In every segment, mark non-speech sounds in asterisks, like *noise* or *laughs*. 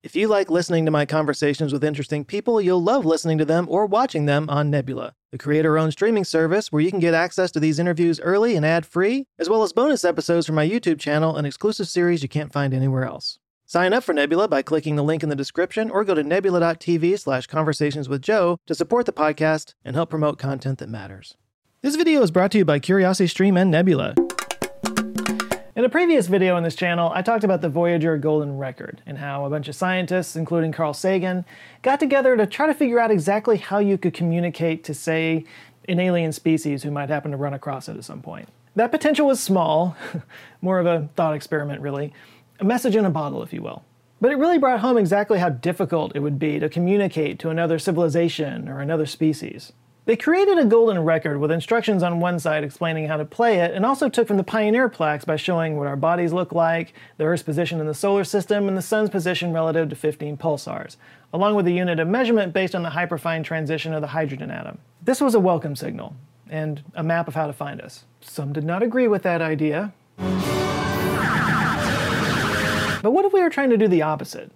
If you like listening to my conversations with interesting people, you'll love listening to them or watching them on Nebula, the creator owned streaming service where you can get access to these interviews early and ad free, as well as bonus episodes from my YouTube channel and exclusive series you can't find anywhere else. Sign up for Nebula by clicking the link in the description or go to nebula.tv slash conversations with Joe to support the podcast and help promote content that matters. This video is brought to you by CuriosityStream and Nebula. In a previous video on this channel, I talked about the Voyager Golden Record and how a bunch of scientists, including Carl Sagan, got together to try to figure out exactly how you could communicate to, say, an alien species who might happen to run across it at some point. That potential was small, *laughs* more of a thought experiment, really. A message in a bottle, if you will. But it really brought home exactly how difficult it would be to communicate to another civilization or another species. They created a golden record with instructions on one side explaining how to play it, and also took from the Pioneer plaques by showing what our bodies look like, the Earth's position in the solar system, and the Sun's position relative to 15 pulsars, along with a unit of measurement based on the hyperfine transition of the hydrogen atom. This was a welcome signal, and a map of how to find us. Some did not agree with that idea. But what if we were trying to do the opposite?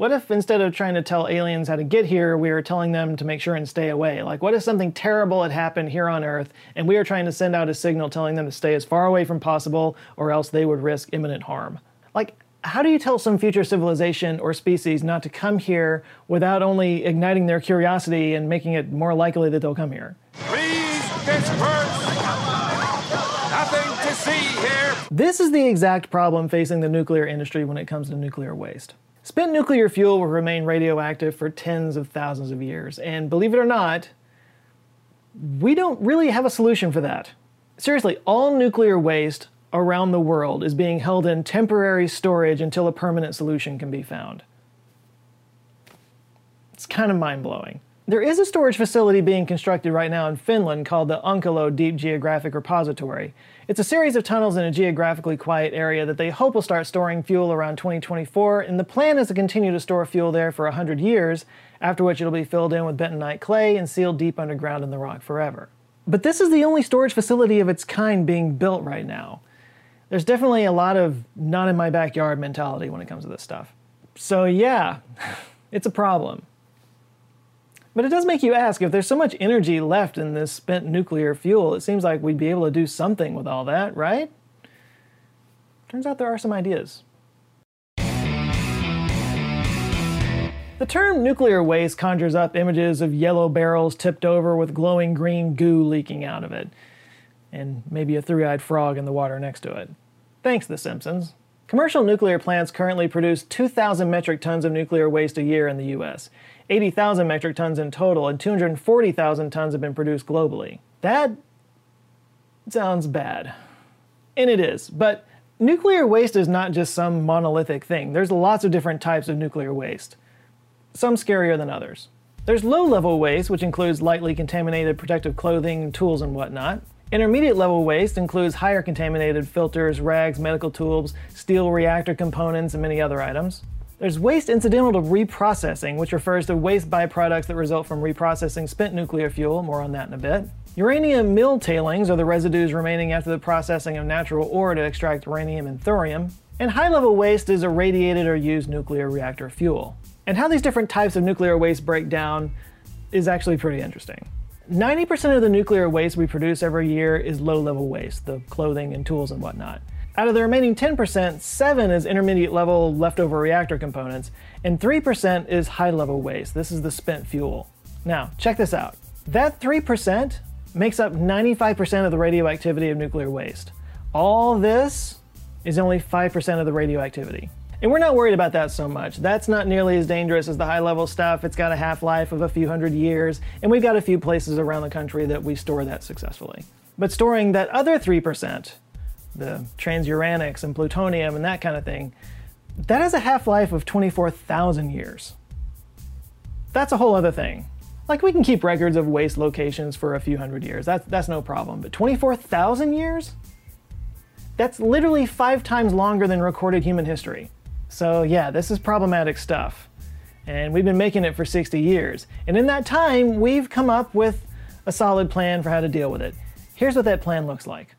What if instead of trying to tell aliens how to get here, we were telling them to make sure and stay away? Like, what if something terrible had happened here on Earth and we were trying to send out a signal telling them to stay as far away from possible or else they would risk imminent harm? Like, how do you tell some future civilization or species not to come here without only igniting their curiosity and making it more likely that they'll come here? Please disperse. Nothing to see here. This is the exact problem facing the nuclear industry when it comes to nuclear waste. Spent nuclear fuel will remain radioactive for tens of thousands of years, and believe it or not, we don't really have a solution for that. Seriously, all nuclear waste around the world is being held in temporary storage until a permanent solution can be found. It's kind of mind blowing. There is a storage facility being constructed right now in Finland called the Onkalo Deep Geographic Repository. It's a series of tunnels in a geographically quiet area that they hope will start storing fuel around 2024, and the plan is to continue to store fuel there for 100 years, after which it'll be filled in with bentonite clay and sealed deep underground in the rock forever. But this is the only storage facility of its kind being built right now. There's definitely a lot of not in my backyard mentality when it comes to this stuff. So, yeah, *laughs* it's a problem. But it does make you ask if there's so much energy left in this spent nuclear fuel, it seems like we'd be able to do something with all that, right? Turns out there are some ideas. The term nuclear waste conjures up images of yellow barrels tipped over with glowing green goo leaking out of it, and maybe a three eyed frog in the water next to it. Thanks, The Simpsons. Commercial nuclear plants currently produce 2,000 metric tons of nuclear waste a year in the US. 80,000 metric tons in total, and 240,000 tons have been produced globally. That sounds bad. And it is, but nuclear waste is not just some monolithic thing. There's lots of different types of nuclear waste, some scarier than others. There's low level waste, which includes lightly contaminated protective clothing, tools, and whatnot. Intermediate level waste includes higher contaminated filters, rags, medical tools, steel reactor components, and many other items. There's waste incidental to reprocessing, which refers to waste byproducts that result from reprocessing spent nuclear fuel, more on that in a bit. Uranium mill tailings are the residues remaining after the processing of natural ore to extract uranium and thorium. And high level waste is irradiated or used nuclear reactor fuel. And how these different types of nuclear waste break down is actually pretty interesting. 90% of the nuclear waste we produce every year is low level waste, the clothing and tools and whatnot. Out of the remaining 10%, 7 is intermediate level leftover reactor components, and 3% is high level waste. This is the spent fuel. Now, check this out. That 3% makes up 95% of the radioactivity of nuclear waste. All this is only 5% of the radioactivity. And we're not worried about that so much. That's not nearly as dangerous as the high level stuff. It's got a half life of a few hundred years, and we've got a few places around the country that we store that successfully. But storing that other 3%, the transuranics and plutonium and that kind of thing, that has a half life of 24,000 years. That's a whole other thing. Like, we can keep records of waste locations for a few hundred years, that's, that's no problem. But 24,000 years? That's literally five times longer than recorded human history. So, yeah, this is problematic stuff. And we've been making it for 60 years. And in that time, we've come up with a solid plan for how to deal with it. Here's what that plan looks like.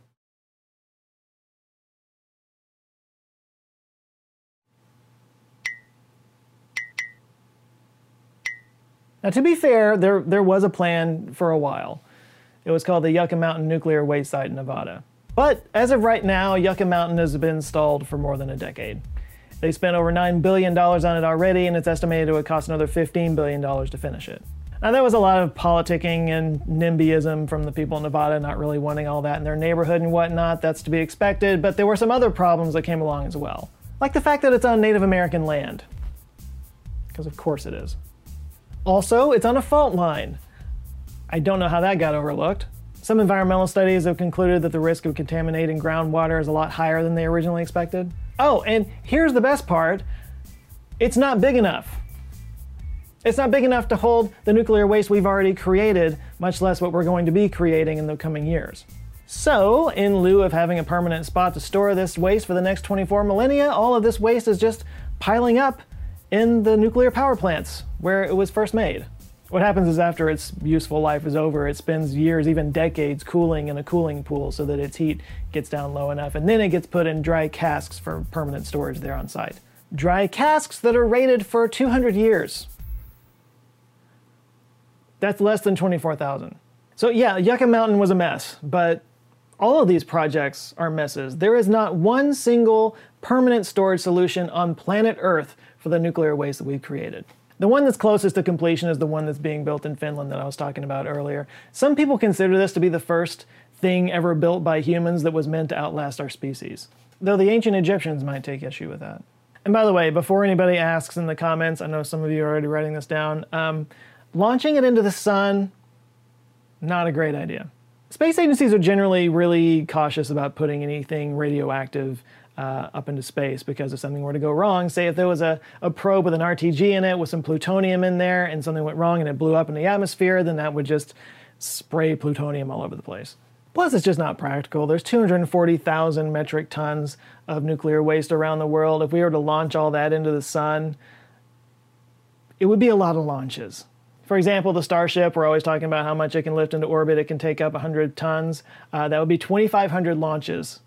Now, to be fair, there, there was a plan for a while. It was called the Yucca Mountain Nuclear Waste Site in Nevada. But as of right now, Yucca Mountain has been stalled for more than a decade. They spent over $9 billion on it already, and it's estimated it would cost another $15 billion to finish it. Now, there was a lot of politicking and NIMBYism from the people in Nevada not really wanting all that in their neighborhood and whatnot. That's to be expected, but there were some other problems that came along as well. Like the fact that it's on Native American land. Because, of course, it is. Also, it's on a fault line. I don't know how that got overlooked. Some environmental studies have concluded that the risk of contaminating groundwater is a lot higher than they originally expected. Oh, and here's the best part it's not big enough. It's not big enough to hold the nuclear waste we've already created, much less what we're going to be creating in the coming years. So, in lieu of having a permanent spot to store this waste for the next 24 millennia, all of this waste is just piling up in the nuclear power plants where it was first made. What happens is after its useful life is over, it spends years, even decades, cooling in a cooling pool so that its heat gets down low enough, and then it gets put in dry casks for permanent storage there on site. Dry casks that are rated for 200 years. That's less than 24,000. So, yeah, Yucca Mountain was a mess, but all of these projects are messes. There is not one single permanent storage solution on planet Earth for the nuclear waste that we've created. The one that's closest to completion is the one that's being built in Finland that I was talking about earlier. Some people consider this to be the first thing ever built by humans that was meant to outlast our species, though the ancient Egyptians might take issue with that. And by the way, before anybody asks in the comments, I know some of you are already writing this down, um, launching it into the sun, not a great idea. Space agencies are generally really cautious about putting anything radioactive uh, up into space because if something were to go wrong, say if there was a, a probe with an RTG in it with some plutonium in there and something went wrong and it blew up in the atmosphere, then that would just spray plutonium all over the place. Plus, it's just not practical. There's 240,000 metric tons of nuclear waste around the world. If we were to launch all that into the sun, it would be a lot of launches. For example, the Starship, we're always talking about how much it can lift into orbit. It can take up 100 tons. Uh, that would be 2,500 launches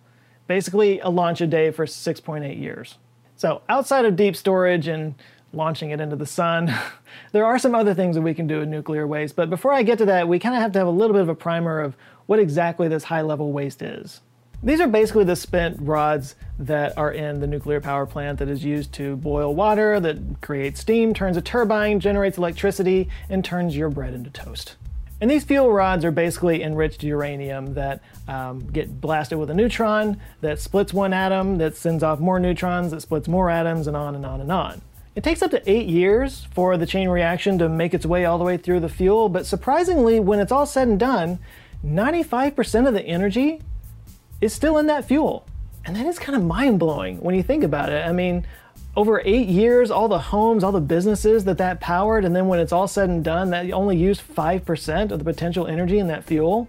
basically a launch a day for 6.8 years. So, outside of deep storage and launching it into the sun, *laughs* there are some other things that we can do with nuclear waste. But before I get to that, we kind of have to have a little bit of a primer of what exactly this high level waste is. These are basically the spent rods that are in the nuclear power plant that is used to boil water, that creates steam, turns a turbine, generates electricity, and turns your bread into toast. And these fuel rods are basically enriched uranium that um, get blasted with a neutron that splits one atom, that sends off more neutrons, that splits more atoms, and on and on and on. It takes up to eight years for the chain reaction to make its way all the way through the fuel, but surprisingly, when it's all said and done, 95% of the energy is still in that fuel. And that is kind of mind blowing when you think about it. I mean, over eight years, all the homes, all the businesses that that powered, and then when it's all said and done, that only used 5% of the potential energy in that fuel.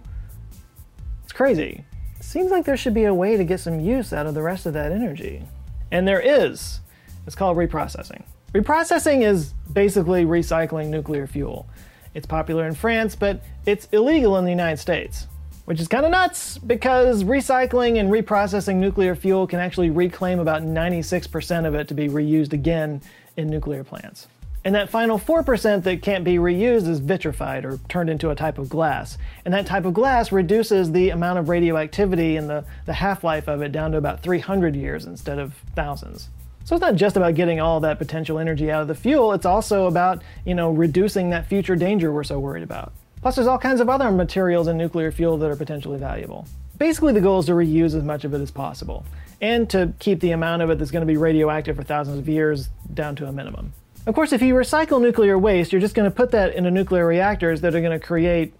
It's crazy. Seems like there should be a way to get some use out of the rest of that energy. And there is. It's called reprocessing. Reprocessing is basically recycling nuclear fuel. It's popular in France, but it's illegal in the United States which is kind of nuts because recycling and reprocessing nuclear fuel can actually reclaim about 96% of it to be reused again in nuclear plants. And that final 4% that can't be reused is vitrified or turned into a type of glass. And that type of glass reduces the amount of radioactivity and the, the half life of it down to about 300 years instead of thousands. So it's not just about getting all that potential energy out of the fuel, it's also about, you know, reducing that future danger we're so worried about. Plus, there's all kinds of other materials in nuclear fuel that are potentially valuable. Basically, the goal is to reuse as much of it as possible, and to keep the amount of it that's going to be radioactive for thousands of years down to a minimum. Of course, if you recycle nuclear waste, you're just going to put that into nuclear reactors that are going to create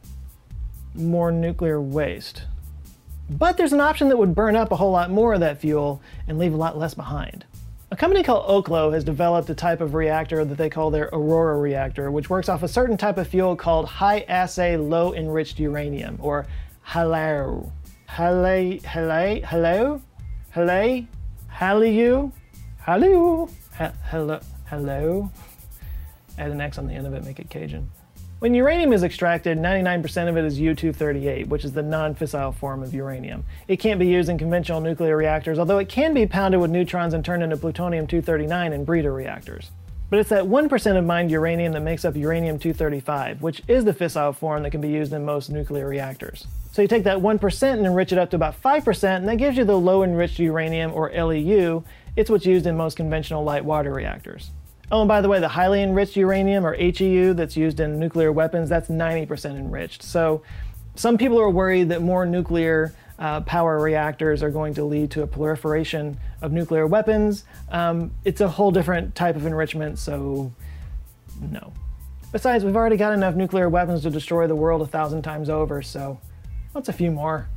more nuclear waste. But there's an option that would burn up a whole lot more of that fuel and leave a lot less behind. A company called Oklo has developed a type of reactor that they call their Aurora reactor, which works off a certain type of fuel called high assay low enriched uranium, or HALEU. HALEU? HALEU? HALEU? HALEU? HALEU? Hello? Hello? Add an X on the end of it, make it Cajun. When uranium is extracted, 99% of it is U-238, which is the non-fissile form of uranium. It can't be used in conventional nuclear reactors, although it can be pounded with neutrons and turned into plutonium-239 in breeder reactors. But it's that 1% of mined uranium that makes up uranium 235, which is the fissile form that can be used in most nuclear reactors. So you take that 1% and enrich it up to about 5%, and that gives you the low enriched uranium, or LEU. It's what's used in most conventional light water reactors. Oh, and by the way, the highly enriched uranium, or HEU, that's used in nuclear weapons, that's 90% enriched. So some people are worried that more nuclear uh, power reactors are going to lead to a proliferation of nuclear weapons. Um, it's a whole different type of enrichment, so no. Besides, we've already got enough nuclear weapons to destroy the world a thousand times over, so what's a few more?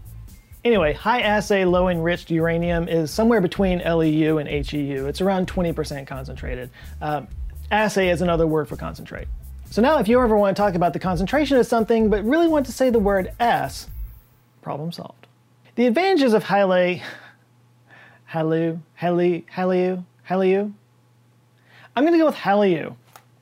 Anyway, high assay low enriched uranium is somewhere between LEU and HEU. It's around 20% concentrated. Uh, assay is another word for concentrate. So now if you ever want to talk about the concentration of something but really want to say the word S, problem solved. The advantages of Hale, Halu, Halu, Halu, Halu. I'm going to go with Haleu.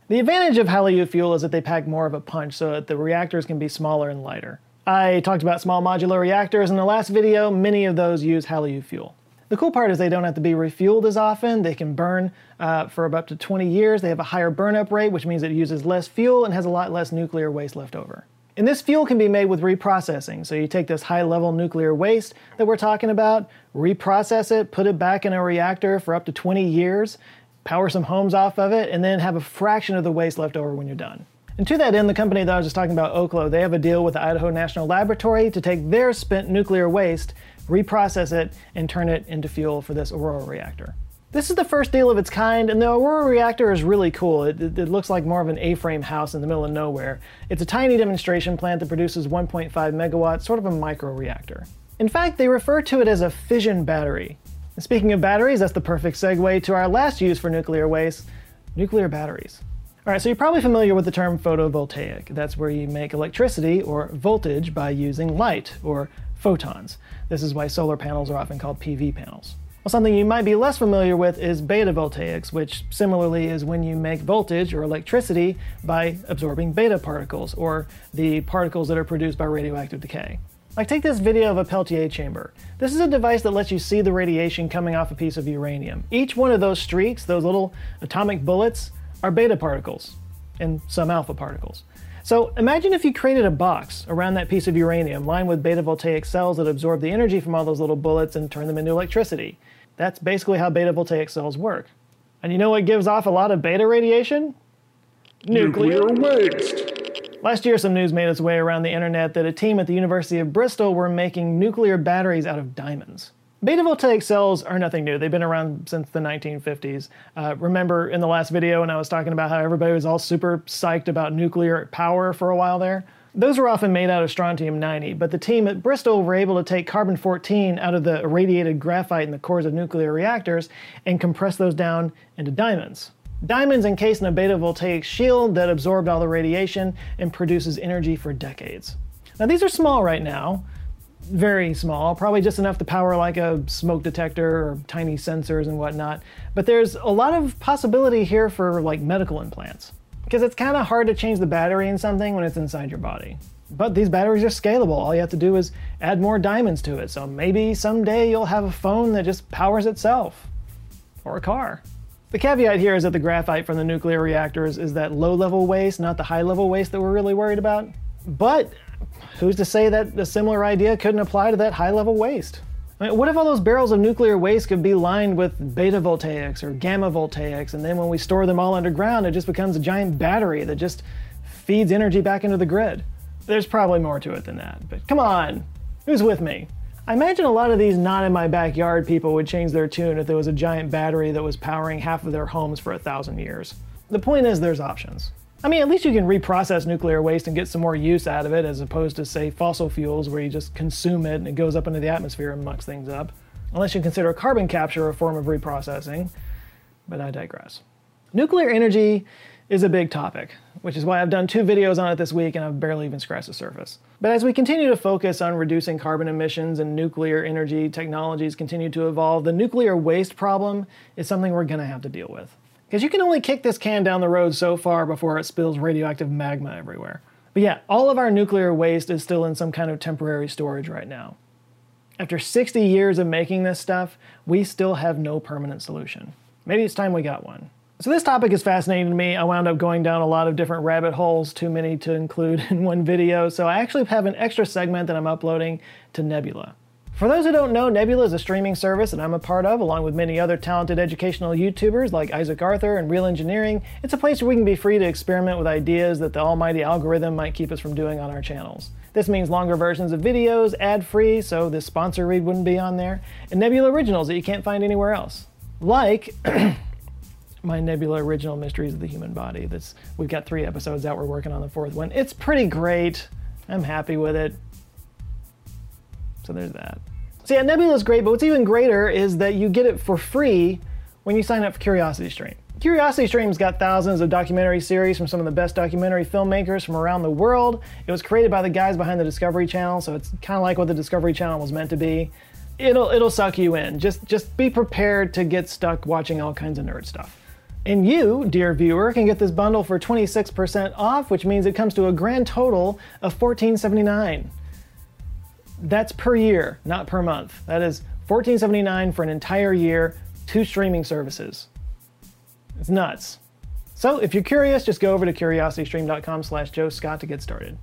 The advantage of Haleu fuel is that they pack more of a punch so that the reactors can be smaller and lighter. I talked about small modular reactors in the last video. Many of those use Haleu fuel. The cool part is they don't have to be refueled as often. They can burn uh, for up to 20 years. They have a higher burnup rate, which means it uses less fuel and has a lot less nuclear waste left over. And this fuel can be made with reprocessing. So you take this high level nuclear waste that we're talking about, reprocess it, put it back in a reactor for up to 20 years, power some homes off of it, and then have a fraction of the waste left over when you're done. And to that end, the company that I was just talking about, Oklo, they have a deal with the Idaho National Laboratory to take their spent nuclear waste, reprocess it, and turn it into fuel for this Aurora reactor. This is the first deal of its kind, and the Aurora reactor is really cool. It, it, it, looks like more of an A-frame house in the middle of nowhere. It's a tiny demonstration plant that produces 1.5 megawatts, sort of a micro reactor. In fact, they refer to it as a fission battery. And speaking of batteries, that's the perfect segue to our last use for nuclear waste, nuclear batteries. All right, so you're probably familiar with the term photovoltaic. That's where you make electricity or voltage by using light or photons. This is why solar panels are often called PV panels. Well, something you might be less familiar with is beta voltaics, which similarly is when you make voltage or electricity by absorbing beta particles, or the particles that are produced by radioactive decay. Like take this video of a Peltier chamber. This is a device that lets you see the radiation coming off a piece of uranium. Each one of those streaks, those little atomic bullets, are beta particles, and some alpha particles. So imagine if you created a box around that piece of uranium lined with beta voltaic cells that absorb the energy from all those little bullets and turn them into electricity. That's basically how beta voltaic cells work. And you know what gives off a lot of beta radiation? Nuclear, Nuclear waste. Last year, some news made its way around the internet that a team at the University of Bristol were making nuclear batteries out of diamonds. Beta voltaic cells are nothing new. They've been around since the 1950s. Uh, remember in the last video when I was talking about how everybody was all super psyched about nuclear power for a while there? Those were often made out of strontium 90, but the team at Bristol were able to take carbon 14 out of the irradiated graphite in the cores of nuclear reactors and compress those down into diamonds. Diamonds encased in a beta voltaic shield that absorbed all the radiation and produces energy for decades. Now, these are small right now, very small, probably just enough to power like a smoke detector or tiny sensors and whatnot. But there's a lot of possibility here for like medical implants because it's kind of hard to change the battery in something when it's inside your body. But these batteries are scalable. All you have to do is add more diamonds to it. So maybe someday you'll have a phone that just powers itself or a car. The caveat here is that the graphite from the nuclear reactors is that low level waste, not the high level waste that we're really worried about. But who's to say that a similar idea couldn't apply to that high level waste? I mean, what if all those barrels of nuclear waste could be lined with beta voltaics or gamma voltaics, and then when we store them all underground, it just becomes a giant battery that just feeds energy back into the grid? There's probably more to it than that, but come on, who's with me? I imagine a lot of these not in my backyard people would change their tune if there was a giant battery that was powering half of their homes for a thousand years. The point is, there's options. I mean, at least you can reprocess nuclear waste and get some more use out of it as opposed to, say, fossil fuels where you just consume it and it goes up into the atmosphere and mucks things up. Unless you consider carbon capture a form of reprocessing. But I digress. Nuclear energy is a big topic, which is why I've done two videos on it this week and I've barely even scratched the surface. But as we continue to focus on reducing carbon emissions and nuclear energy technologies continue to evolve, the nuclear waste problem is something we're going to have to deal with. Because you can only kick this can down the road so far before it spills radioactive magma everywhere. But yeah, all of our nuclear waste is still in some kind of temporary storage right now. After 60 years of making this stuff, we still have no permanent solution. Maybe it's time we got one. So this topic is fascinating to me. I wound up going down a lot of different rabbit holes, too many to include *laughs* in one video. So I actually have an extra segment that I'm uploading to Nebula. For those who don't know, Nebula is a streaming service that I'm a part of, along with many other talented educational YouTubers like Isaac Arthur and Real Engineering. It's a place where we can be free to experiment with ideas that the almighty algorithm might keep us from doing on our channels. This means longer versions of videos, ad-free, so this sponsor read wouldn't be on there, and Nebula originals that you can't find anywhere else. Like *clears throat* my Nebula original Mysteries of the Human Body. That's we've got three episodes out. We're working on the fourth one. It's pretty great. I'm happy with it. So there's that. So yeah, Nebula is great, but what's even greater is that you get it for free when you sign up for Curiosity Stream. Curiosity Stream's got thousands of documentary series from some of the best documentary filmmakers from around the world. It was created by the guys behind the Discovery Channel, so it's kind of like what the Discovery Channel was meant to be. It'll it'll suck you in. Just just be prepared to get stuck watching all kinds of nerd stuff. And you, dear viewer, can get this bundle for 26% off, which means it comes to a grand total of $14.79. That's per year, not per month. That is $14.79 for an entire year, two streaming services. It's nuts. So if you're curious, just go over to curiositystream.com slash Joe Scott to get started.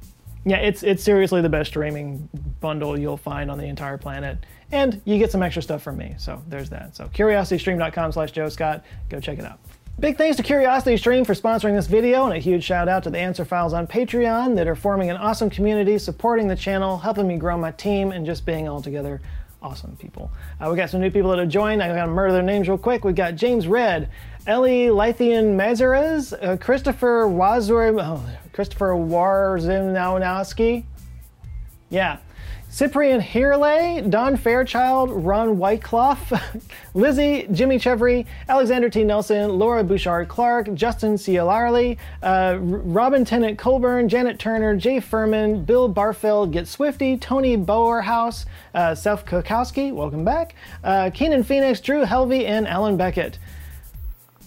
Yeah, it's it's seriously the best streaming bundle you'll find on the entire planet. And you get some extra stuff from me. So there's that. So curiositystream.com slash Joe Scott. Go check it out. Big thanks to Curiosity Stream for sponsoring this video, and a huge shout out to the Answer Files on Patreon that are forming an awesome community, supporting the channel, helping me grow my team, and just being all together awesome people. Uh, we got some new people that have joined. I'm going to murder their names real quick. We've got James Red, Ellie Lithian Mazarez, uh, Christopher Wazur, oh, Christopher Warzinowski. Yeah. Cyprian Hirley, Don Fairchild, Ron Whiteclough, *laughs* Lizzie, Jimmy Chevry, Alexander T. Nelson, Laura Bouchard Clark, Justin Cialarli, uh, Robin Tennant Colburn, Janet Turner, Jay Furman, Bill Barfield, Get Swifty, Tony Bowerhouse, uh, Seth Kokowski, welcome back, uh, Keenan Phoenix, Drew Helvey, and Alan Beckett.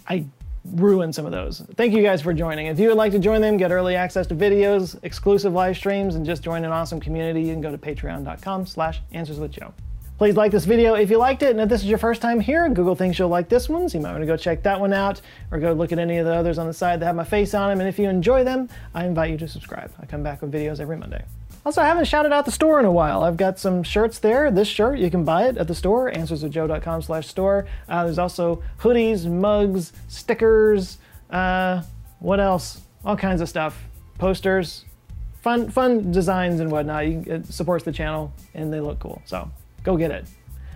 I ruin some of those. Thank you guys for joining. If you would like to join them, get early access to videos, exclusive live streams, and just join an awesome community, you can go to patreon.com slash answers with Joe. Please like this video if you liked it, and if this is your first time here, Google thinks you'll like this one, so you might want to go check that one out, or go look at any of the others on the side that have my face on them, and if you enjoy them, I invite you to subscribe. I come back with videos every Monday. Also, I haven't shouted out the store in a while. I've got some shirts there. This shirt, you can buy it at the store, answerswithjoe.com slash store. Uh, there's also hoodies, mugs, stickers, uh, what else? All kinds of stuff. Posters, fun fun designs and whatnot. It supports the channel, and they look cool. So go get it.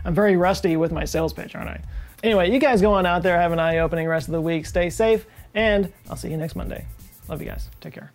I'm very rusty with my sales pitch, aren't I? Anyway, you guys go on out there, have an eye-opening rest of the week. Stay safe, and I'll see you next Monday. Love you guys. Take care.